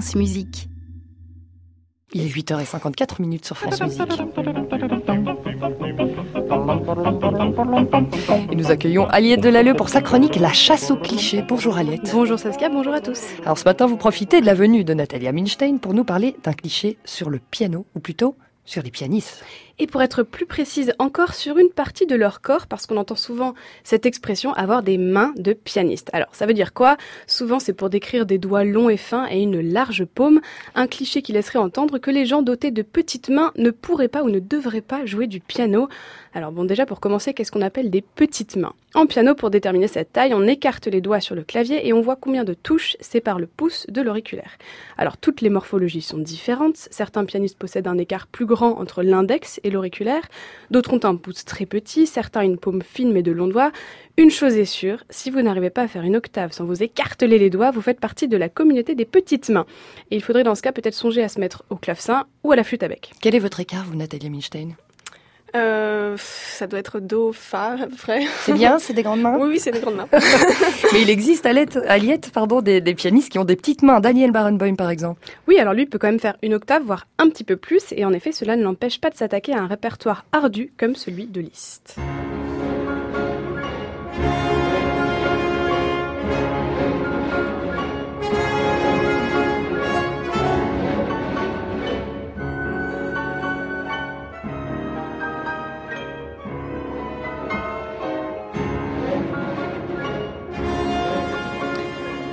France Musique. Il est 8h54 minutes sur France Musique. Et nous accueillons Aliette Delalleux pour sa chronique La chasse aux clichés. Bonjour Aliette. Bonjour Saskia, bonjour à tous. Alors ce matin, vous profitez de la venue de Natalia Minstein pour nous parler d'un cliché sur le piano, ou plutôt sur les pianistes. Et pour être plus précise encore sur une partie de leur corps, parce qu'on entend souvent cette expression avoir des mains de pianiste. Alors ça veut dire quoi? Souvent c'est pour décrire des doigts longs et fins et une large paume, un cliché qui laisserait entendre que les gens dotés de petites mains ne pourraient pas ou ne devraient pas jouer du piano. Alors bon déjà pour commencer, qu'est-ce qu'on appelle des petites mains? En piano, pour déterminer cette taille, on écarte les doigts sur le clavier et on voit combien de touches séparent le pouce de l'auriculaire. Alors toutes les morphologies sont différentes, certains pianistes possèdent un écart plus grand entre l'index et l'auriculaire, d'autres ont un pouce très petit, certains une paume fine mais de longs doigts. Une chose est sûre, si vous n'arrivez pas à faire une octave sans vous écarteler les doigts, vous faites partie de la communauté des petites mains. Et il faudrait dans ce cas peut-être songer à se mettre au clavecin ou à la flûte à bec. Quel est votre écart, vous, Natalia Minstein euh, ça doit être Do, Fa, à peu près. C'est bien, c'est des grandes mains Oui, oui, c'est des grandes mains. Mais il existe, Aliette, pardon, des, des, pianistes qui ont des petites mains. Daniel Barenboim, par exemple. Oui, alors lui peut quand même faire une octave, voire un petit peu plus, et en effet, cela ne l'empêche pas de s'attaquer à un répertoire ardu comme celui de Liszt.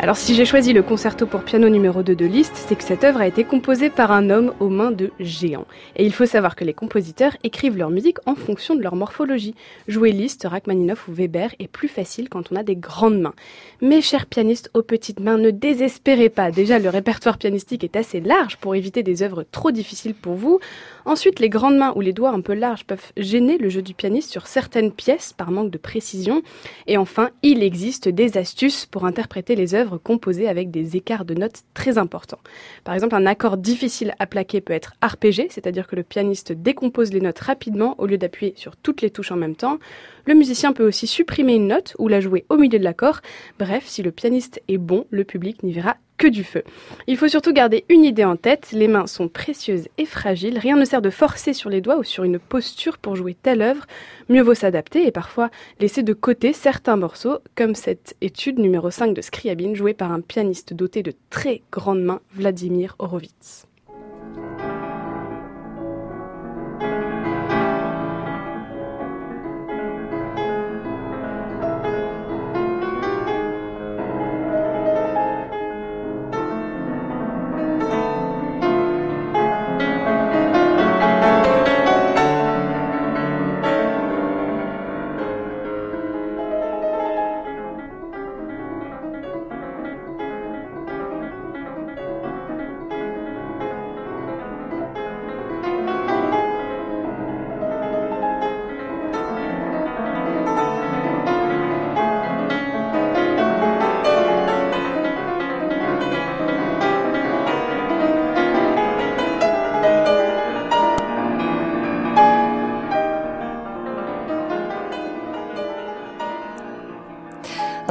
Alors si j'ai choisi le concerto pour piano numéro 2 de Liszt, c'est que cette œuvre a été composée par un homme aux mains de géants. Et il faut savoir que les compositeurs écrivent leur musique en fonction de leur morphologie. Jouer Liszt, Rachmaninoff ou Weber est plus facile quand on a des grandes mains. Mes chers pianistes aux petites mains, ne désespérez pas. Déjà, le répertoire pianistique est assez large pour éviter des œuvres trop difficiles pour vous. Ensuite, les grandes mains ou les doigts un peu larges peuvent gêner le jeu du pianiste sur certaines pièces par manque de précision. Et enfin, il existe des astuces pour interpréter les œuvres composées avec des écarts de notes très importants. Par exemple, un accord difficile à plaquer peut être arpégé, c'est-à-dire que le pianiste décompose les notes rapidement au lieu d'appuyer sur toutes les touches en même temps. Le musicien peut aussi supprimer une note ou la jouer au milieu de l'accord. Bref, si le pianiste est bon, le public n'y verra que du feu. Il faut surtout garder une idée en tête, les mains sont précieuses et fragiles, rien ne sert de forcer sur les doigts ou sur une posture pour jouer telle œuvre, mieux vaut s'adapter et parfois laisser de côté certains morceaux, comme cette étude numéro 5 de Scriabine jouée par un pianiste doté de très grandes mains, Vladimir Horowitz.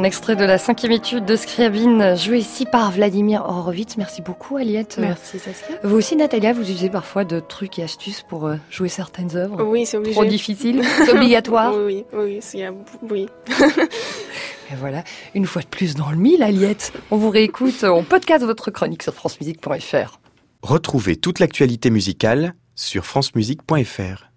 Un extrait de la cinquième étude de Scriabine, joué ici par Vladimir Horowitz. Merci beaucoup, Aliette. Merci, Saskia. Vous aussi, Natalia, vous usez parfois de trucs et astuces pour euh, jouer certaines œuvres Oui, c'est obligé. Trop difficile C'est obligatoire Oui, oui, oui. oui. et voilà, une fois de plus dans le mille, Aliette. On vous réécoute, on podcast votre chronique sur francemusique.fr. Retrouvez toute l'actualité musicale sur francemusique.fr.